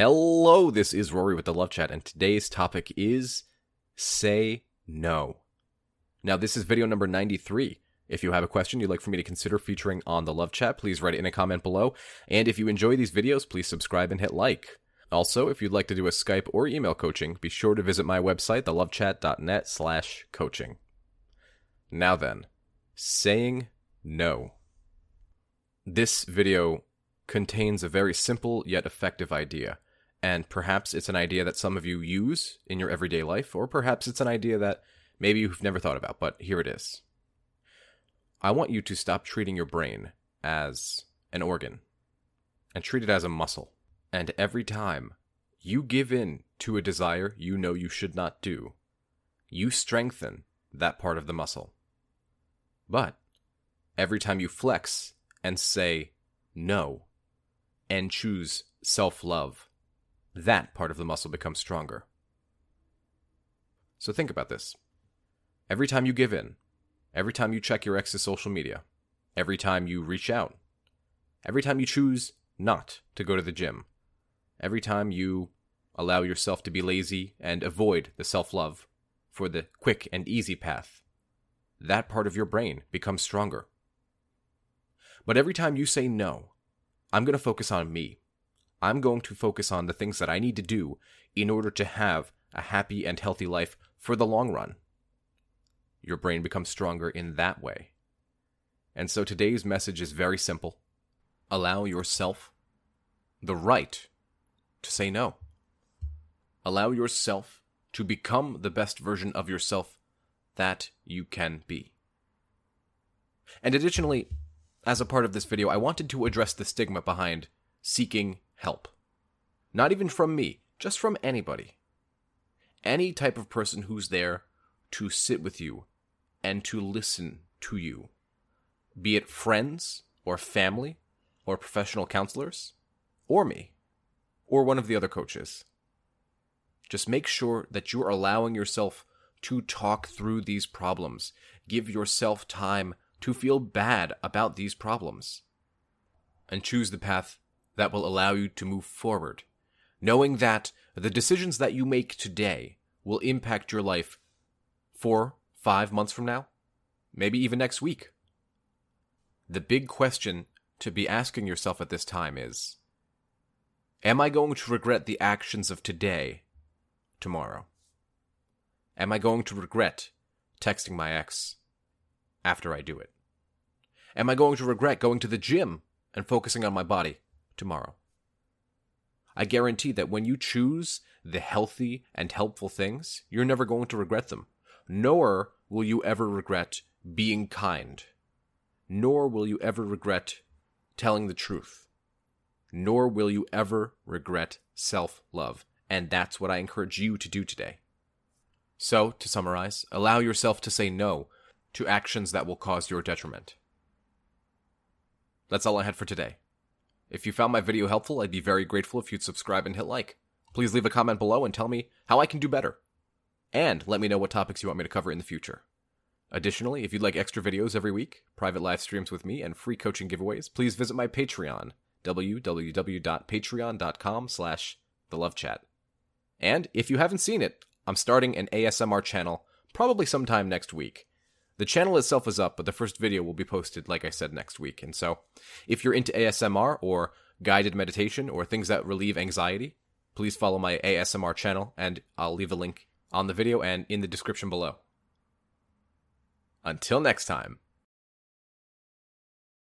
Hello, this is Rory with the Love Chat, and today's topic is say no. Now, this is video number 93. If you have a question you'd like for me to consider featuring on the Love Chat, please write it in a comment below. And if you enjoy these videos, please subscribe and hit like. Also, if you'd like to do a Skype or email coaching, be sure to visit my website, thelovechat.net slash coaching. Now then, saying no. This video contains a very simple yet effective idea, and perhaps it's an idea that some of you use in your everyday life, or perhaps it's an idea that maybe you've never thought about, but here it is. I want you to stop treating your brain as an organ and treat it as a muscle. And every time you give in to a desire you know you should not do, you strengthen that part of the muscle. But every time you flex and say no and choose self love, that part of the muscle becomes stronger. So think about this. Every time you give in, every time you check your ex's social media, every time you reach out, every time you choose not to go to the gym, every time you allow yourself to be lazy and avoid the self love for the quick and easy path, that part of your brain becomes stronger. But every time you say no, I'm going to focus on me. I'm going to focus on the things that I need to do in order to have a happy and healthy life for the long run. Your brain becomes stronger in that way. And so today's message is very simple allow yourself the right to say no. Allow yourself to become the best version of yourself that you can be. And additionally, as a part of this video, I wanted to address the stigma behind seeking help. Not even from me, just from anybody. Any type of person who's there to sit with you and to listen to you, be it friends or family or professional counselors or me or one of the other coaches. Just make sure that you're allowing yourself to talk through these problems. Give yourself time to feel bad about these problems. And choose the path that will allow you to move forward, knowing that the decisions that you make today will impact your life four, five months from now, maybe even next week. The big question to be asking yourself at this time is Am I going to regret the actions of today, tomorrow? Am I going to regret texting my ex after I do it? Am I going to regret going to the gym and focusing on my body tomorrow? I guarantee that when you choose the healthy and helpful things, you're never going to regret them. Nor will you ever regret being kind. Nor will you ever regret telling the truth nor will you ever regret self love. And that's what I encourage you to do today. So, to summarize, allow yourself to say no to actions that will cause your detriment. That's all I had for today. If you found my video helpful, I'd be very grateful if you'd subscribe and hit like. Please leave a comment below and tell me how I can do better. And let me know what topics you want me to cover in the future. Additionally, if you'd like extra videos every week, private live streams with me, and free coaching giveaways, please visit my Patreon www.patreon.com slash thelovechat. And if you haven't seen it, I'm starting an ASMR channel probably sometime next week. The channel itself is up, but the first video will be posted, like I said, next week. And so, if you're into ASMR or guided meditation or things that relieve anxiety, please follow my ASMR channel, and I'll leave a link on the video and in the description below. Until next time.